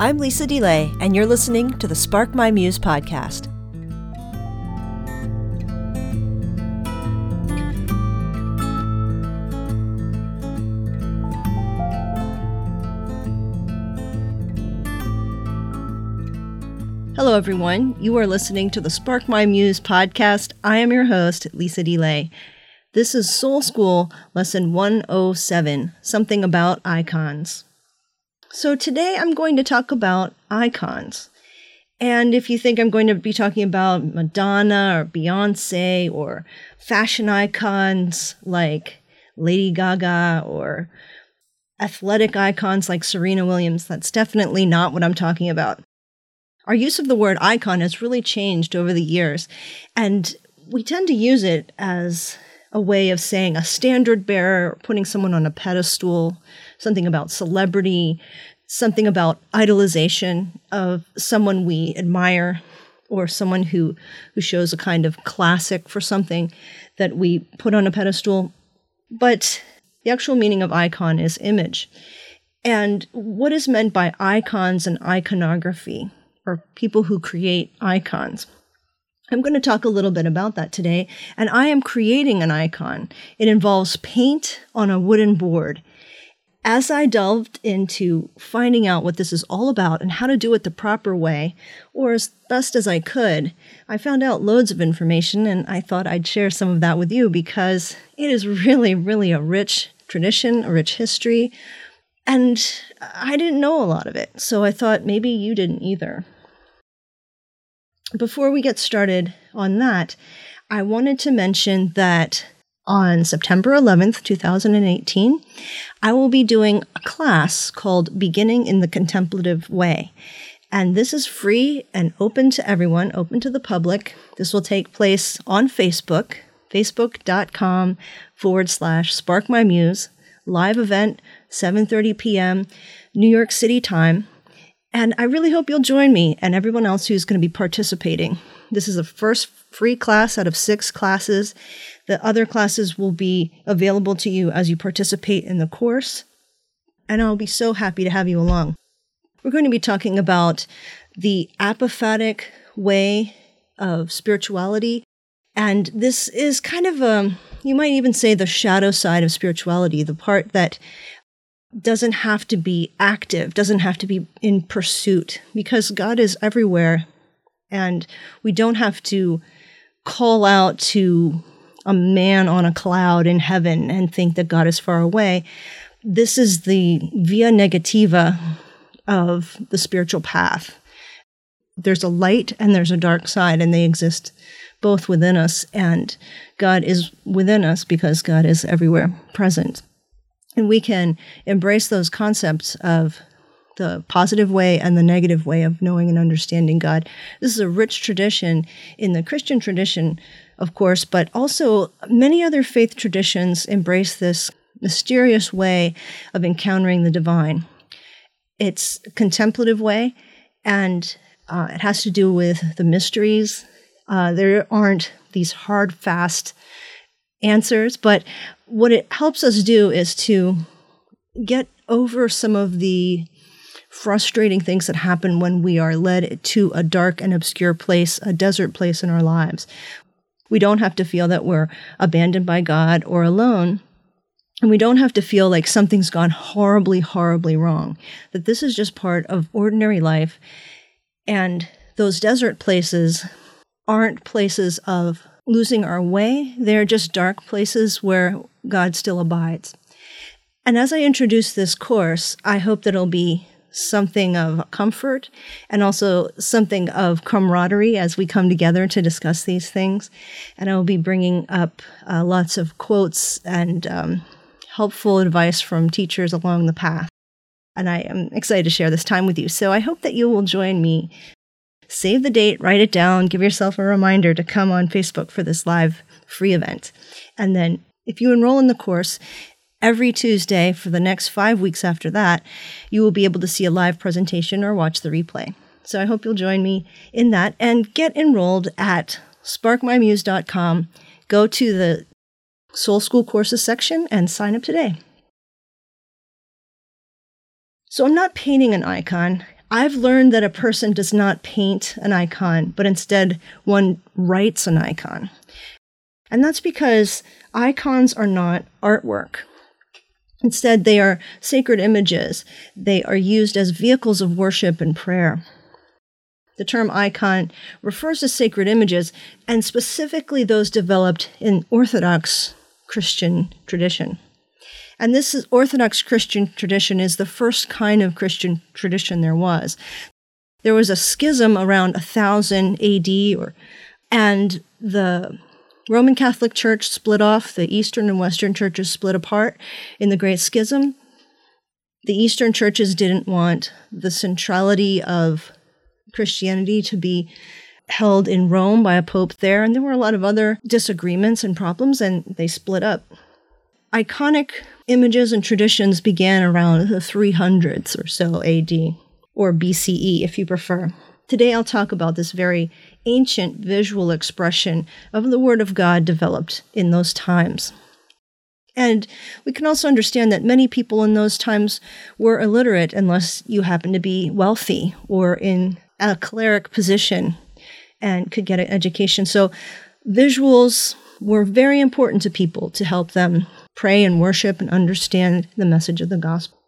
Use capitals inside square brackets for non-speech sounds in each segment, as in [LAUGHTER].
I'm Lisa DeLay, and you're listening to the Spark My Muse podcast. Hello, everyone. You are listening to the Spark My Muse podcast. I am your host, Lisa DeLay. This is Soul School Lesson 107 Something About Icons. So, today I'm going to talk about icons. And if you think I'm going to be talking about Madonna or Beyonce or fashion icons like Lady Gaga or athletic icons like Serena Williams, that's definitely not what I'm talking about. Our use of the word icon has really changed over the years, and we tend to use it as a way of saying a standard bearer, putting someone on a pedestal, something about celebrity, something about idolization of someone we admire or someone who who shows a kind of classic for something that we put on a pedestal but the actual meaning of icon is image and what is meant by icons and iconography or people who create icons. I'm going to talk a little bit about that today, and I am creating an icon. It involves paint on a wooden board. As I delved into finding out what this is all about and how to do it the proper way, or as best as I could, I found out loads of information and I thought I'd share some of that with you because it is really, really a rich tradition, a rich history, and I didn't know a lot of it. So I thought maybe you didn't either before we get started on that, I wanted to mention that on September 11th, 2018, I will be doing a class called Beginning in the Contemplative Way. And this is free and open to everyone, open to the public. This will take place on Facebook, facebook.com forward slash spark my muse, live event, 7.30 p.m., New York City time. And I really hope you'll join me and everyone else who's going to be participating. This is the first free class out of six classes. The other classes will be available to you as you participate in the course. And I'll be so happy to have you along. We're going to be talking about the apophatic way of spirituality. And this is kind of a, you might even say, the shadow side of spirituality, the part that doesn't have to be active, doesn't have to be in pursuit, because God is everywhere. And we don't have to call out to a man on a cloud in heaven and think that God is far away. This is the via negativa of the spiritual path. There's a light and there's a dark side, and they exist both within us, and God is within us because God is everywhere present. And we can embrace those concepts of the positive way and the negative way of knowing and understanding God. This is a rich tradition in the Christian tradition, of course, but also many other faith traditions embrace this mysterious way of encountering the divine. It's a contemplative way, and uh, it has to do with the mysteries. Uh, there aren't these hard, fast answers, but what it helps us do is to get over some of the frustrating things that happen when we are led to a dark and obscure place, a desert place in our lives. We don't have to feel that we're abandoned by God or alone. And we don't have to feel like something's gone horribly, horribly wrong. That this is just part of ordinary life. And those desert places aren't places of losing our way. They're just dark places where God still abides. And as I introduce this course, I hope that it'll be something of comfort and also something of camaraderie as we come together to discuss these things. And I will be bringing up uh, lots of quotes and um, helpful advice from teachers along the path. And I am excited to share this time with you. So I hope that you will join me save the date, write it down, give yourself a reminder to come on Facebook for this live free event. And then if you enroll in the course, every Tuesday for the next five weeks after that, you will be able to see a live presentation or watch the replay. So I hope you'll join me in that and get enrolled at sparkmymuse.com. Go to the Soul School courses section and sign up today. So I'm not painting an icon. I've learned that a person does not paint an icon, but instead one writes an icon. And that's because icons are not artwork. Instead, they are sacred images. They are used as vehicles of worship and prayer. The term icon refers to sacred images, and specifically those developed in Orthodox Christian tradition. And this is Orthodox Christian tradition is the first kind of Christian tradition there was. There was a schism around 1000 AD or and the Roman Catholic Church split off, the Eastern and Western churches split apart in the Great Schism. The Eastern churches didn't want the centrality of Christianity to be held in Rome by a pope there, and there were a lot of other disagreements and problems, and they split up. Iconic images and traditions began around the 300s or so AD, or BCE if you prefer. Today I'll talk about this very ancient visual expression of the Word of God developed in those times. And we can also understand that many people in those times were illiterate unless you happened to be wealthy or in a cleric position and could get an education. So visuals were very important to people to help them pray and worship and understand the message of the gospel.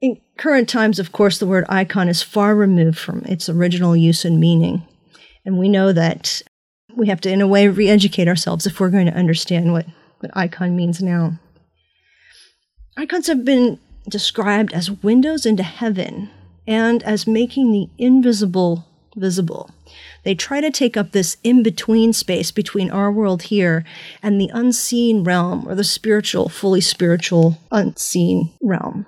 In current times, of course, the word icon is far removed from its original use and meaning. And we know that we have to, in a way, re educate ourselves if we're going to understand what, what icon means now. Icons have been described as windows into heaven and as making the invisible visible. They try to take up this in between space between our world here and the unseen realm or the spiritual, fully spiritual, unseen realm.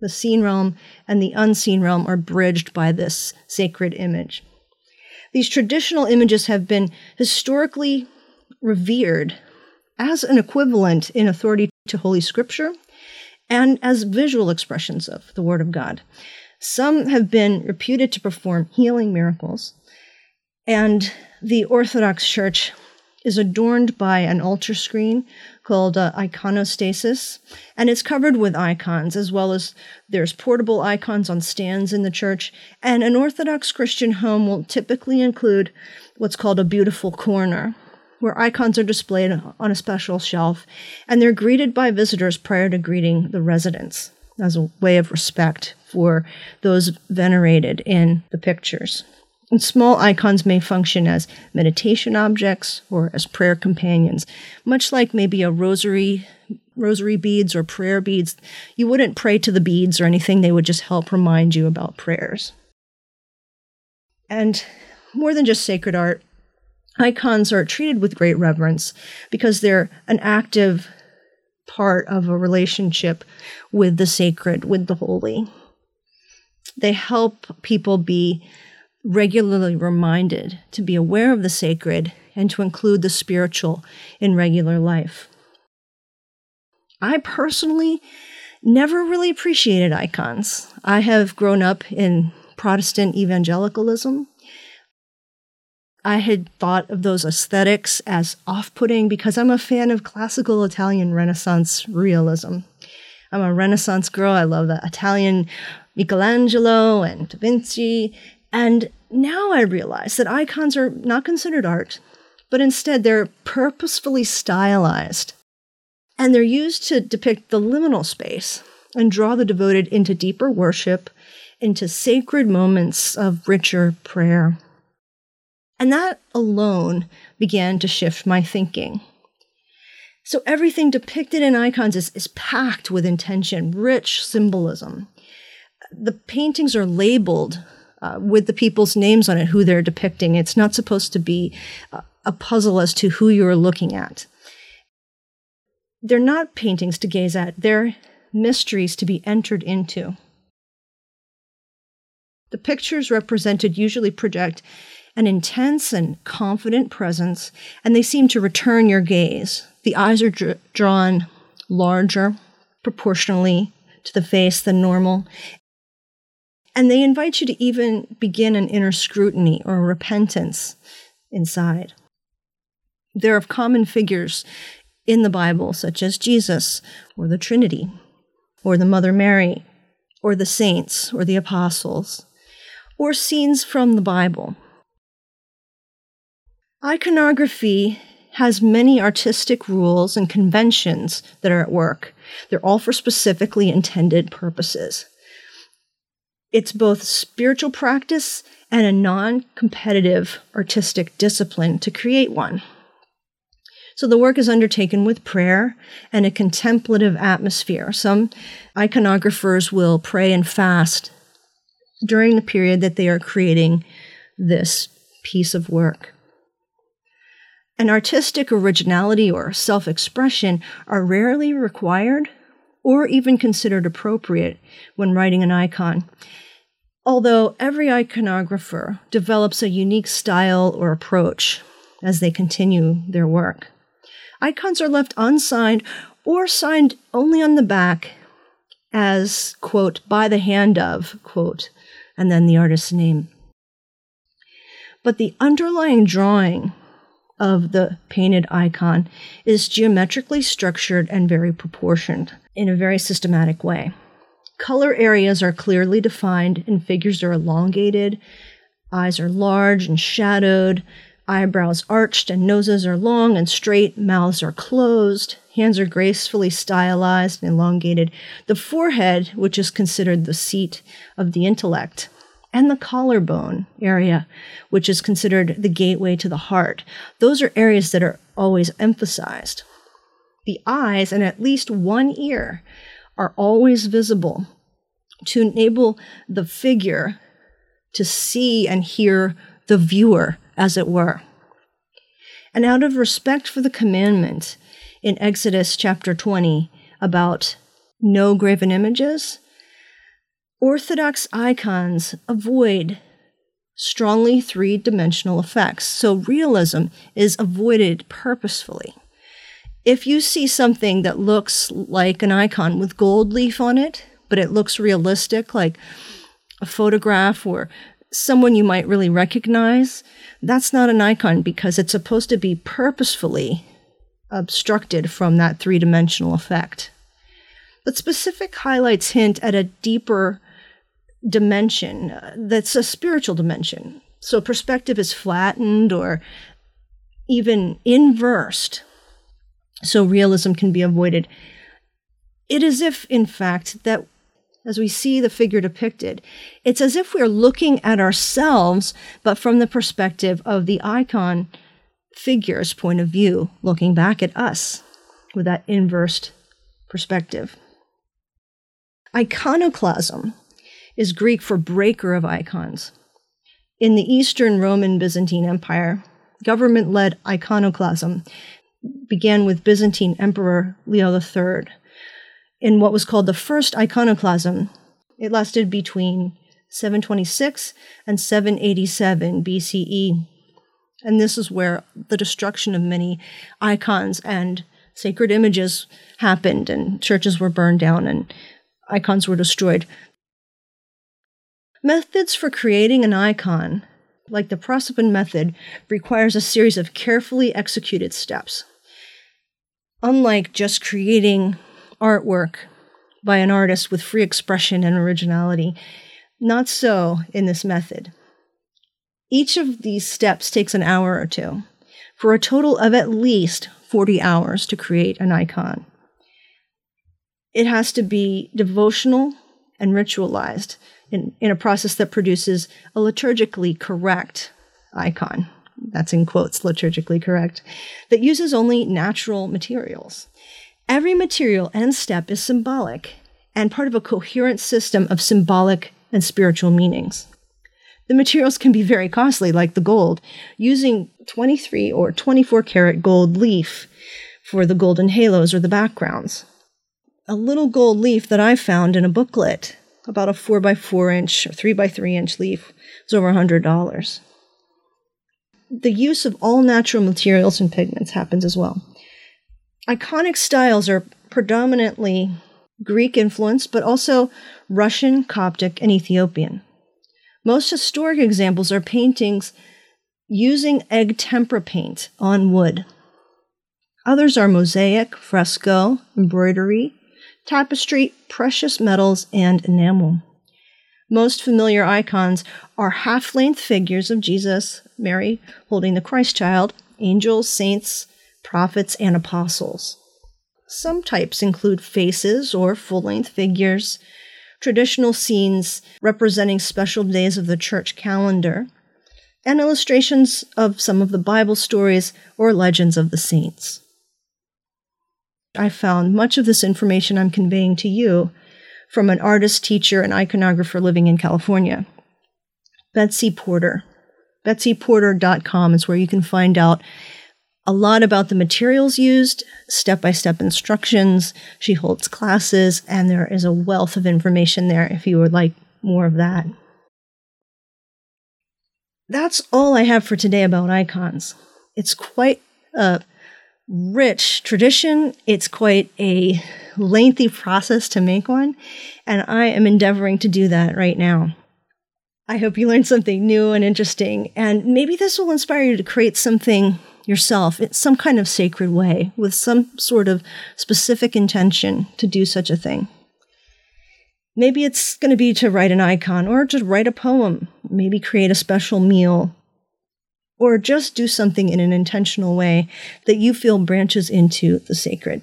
The seen realm and the unseen realm are bridged by this sacred image. These traditional images have been historically revered as an equivalent in authority to Holy Scripture and as visual expressions of the Word of God. Some have been reputed to perform healing miracles, and the Orthodox Church is adorned by an altar screen called uh, iconostasis, and it's covered with icons, as well as there's portable icons on stands in the church. And an Orthodox Christian home will typically include what's called a beautiful corner, where icons are displayed on a special shelf, and they're greeted by visitors prior to greeting the residents as a way of respect for those venerated in the pictures. And small icons may function as meditation objects or as prayer companions, much like maybe a rosary rosary beads or prayer beads. You wouldn't pray to the beads or anything, they would just help remind you about prayers. And more than just sacred art, icons are treated with great reverence because they're an active part of a relationship with the sacred, with the holy. They help people be regularly reminded to be aware of the sacred and to include the spiritual in regular life. I personally never really appreciated icons. I have grown up in Protestant evangelicalism. I had thought of those aesthetics as off putting because I'm a fan of classical Italian Renaissance realism. I'm a Renaissance girl. I love the Italian Michelangelo and Da Vinci. And now I realize that icons are not considered art, but instead they're purposefully stylized. And they're used to depict the liminal space and draw the devoted into deeper worship, into sacred moments of richer prayer. And that alone began to shift my thinking. So everything depicted in icons is, is packed with intention, rich symbolism the paintings are labeled uh, with the people's names on it, who they're depicting. It's not supposed to be uh, a puzzle as to who you're looking at. They're not paintings to gaze at, they're mysteries to be entered into. The pictures represented usually project an intense and confident presence, and they seem to return your gaze. The eyes are dr- drawn larger proportionally to the face than normal, and they invite you to even begin an inner scrutiny or repentance inside. There are common figures in the Bible, such as Jesus, or the Trinity, or the Mother Mary, or the saints or the apostles, or scenes from the Bible. Iconography has many artistic rules and conventions that are at work. They're all for specifically intended purposes. It's both spiritual practice and a non competitive artistic discipline to create one. So the work is undertaken with prayer and a contemplative atmosphere. Some iconographers will pray and fast during the period that they are creating this piece of work. An artistic originality or self expression are rarely required or even considered appropriate when writing an icon. Although every iconographer develops a unique style or approach as they continue their work. Icons are left unsigned or signed only on the back as, quote, by the hand of, quote, and then the artist's name. But the underlying drawing of the painted icon is geometrically structured and very proportioned in a very systematic way. Color areas are clearly defined and figures are elongated, eyes are large and shadowed, eyebrows arched and noses are long and straight, mouths are closed, hands are gracefully stylized and elongated. The forehead, which is considered the seat of the intellect, and the collarbone area, which is considered the gateway to the heart. Those are areas that are always emphasized. The eyes and at least one ear are always visible to enable the figure to see and hear the viewer, as it were. And out of respect for the commandment in Exodus chapter 20 about no graven images, Orthodox icons avoid strongly three dimensional effects, so realism is avoided purposefully. If you see something that looks like an icon with gold leaf on it, but it looks realistic, like a photograph or someone you might really recognize, that's not an icon because it's supposed to be purposefully obstructed from that three dimensional effect. But specific highlights hint at a deeper dimension uh, that's a spiritual dimension. So perspective is flattened or even inversed, so realism can be avoided. It is if, in fact, that as we see the figure depicted, it's as if we're looking at ourselves, but from the perspective of the icon figure's point of view, looking back at us with that inversed perspective. Iconoclasm is Greek for breaker of icons. In the Eastern Roman Byzantine Empire, government led iconoclasm began with Byzantine Emperor Leo III. In what was called the First Iconoclasm, it lasted between 726 and 787 BCE. And this is where the destruction of many icons and sacred images happened, and churches were burned down and icons were destroyed. Methods for creating an icon, like the Prosopon method, requires a series of carefully executed steps. Unlike just creating artwork by an artist with free expression and originality, not so in this method. Each of these steps takes an hour or two, for a total of at least 40 hours to create an icon. It has to be devotional and ritualized in, in a process that produces a liturgically correct icon. That's in quotes, liturgically correct, that uses only natural materials. Every material and step is symbolic and part of a coherent system of symbolic and spiritual meanings. The materials can be very costly, like the gold, using 23 or 24 karat gold leaf for the golden halos or the backgrounds. A little gold leaf that I found in a booklet about a four by four inch or three by three inch leaf was over a hundred dollars. The use of all natural materials and pigments happens as well. Iconic styles are predominantly Greek influenced, but also Russian, Coptic, and Ethiopian. Most historic examples are paintings using egg tempera paint on wood. Others are mosaic, fresco, embroidery, tapestry, precious metals, and enamel. Most familiar icons are half length figures of Jesus, Mary holding the Christ child, angels, saints, prophets, and apostles. Some types include faces or full length figures, traditional scenes representing special days of the church calendar, and illustrations of some of the Bible stories or legends of the saints. I found much of this information I'm conveying to you from an artist, teacher, and iconographer living in California. Betsy Porter. BetsyPorter.com is where you can find out a lot about the materials used, step by step instructions. She holds classes, and there is a wealth of information there if you would like more of that. That's all I have for today about icons. It's quite a rich tradition, it's quite a lengthy process to make one, and I am endeavoring to do that right now. I hope you learned something new and interesting, and maybe this will inspire you to create something yourself in some kind of sacred way with some sort of specific intention to do such a thing. Maybe it's going to be to write an icon or just write a poem, maybe create a special meal, or just do something in an intentional way that you feel branches into the sacred.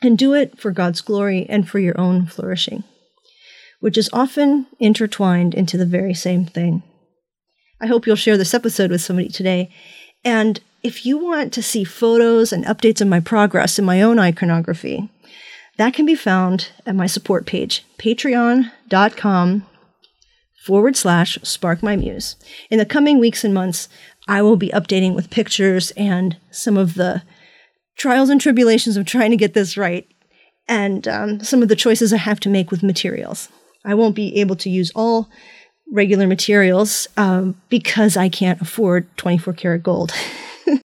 And do it for God's glory and for your own flourishing, which is often intertwined into the very same thing. I hope you'll share this episode with somebody today. And if you want to see photos and updates of my progress in my own iconography, that can be found at my support page, patreon.com forward slash spark my muse. In the coming weeks and months, I will be updating with pictures and some of the trials and tribulations of trying to get this right and um, some of the choices I have to make with materials. I won't be able to use all regular materials um, because I can't afford 24 karat gold. [LAUGHS]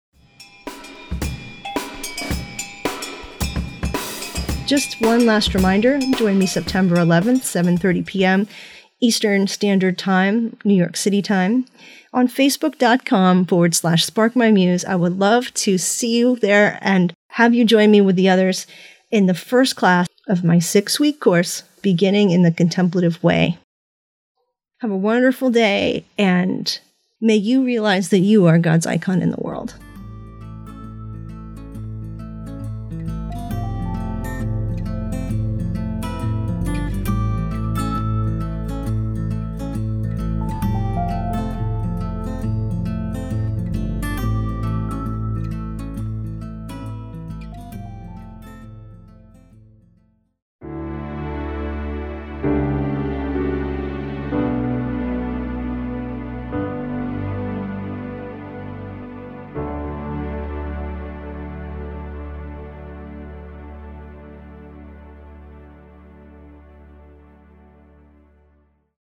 Just one last reminder, join me September 11th, 7:30 p.m. Eastern Standard Time, New York City time, on facebook.com forward slash spark my muse. I would love to see you there and have you join me with the others in the first class of my six week course, beginning in the contemplative way. Have a wonderful day and may you realize that you are God's icon in the world.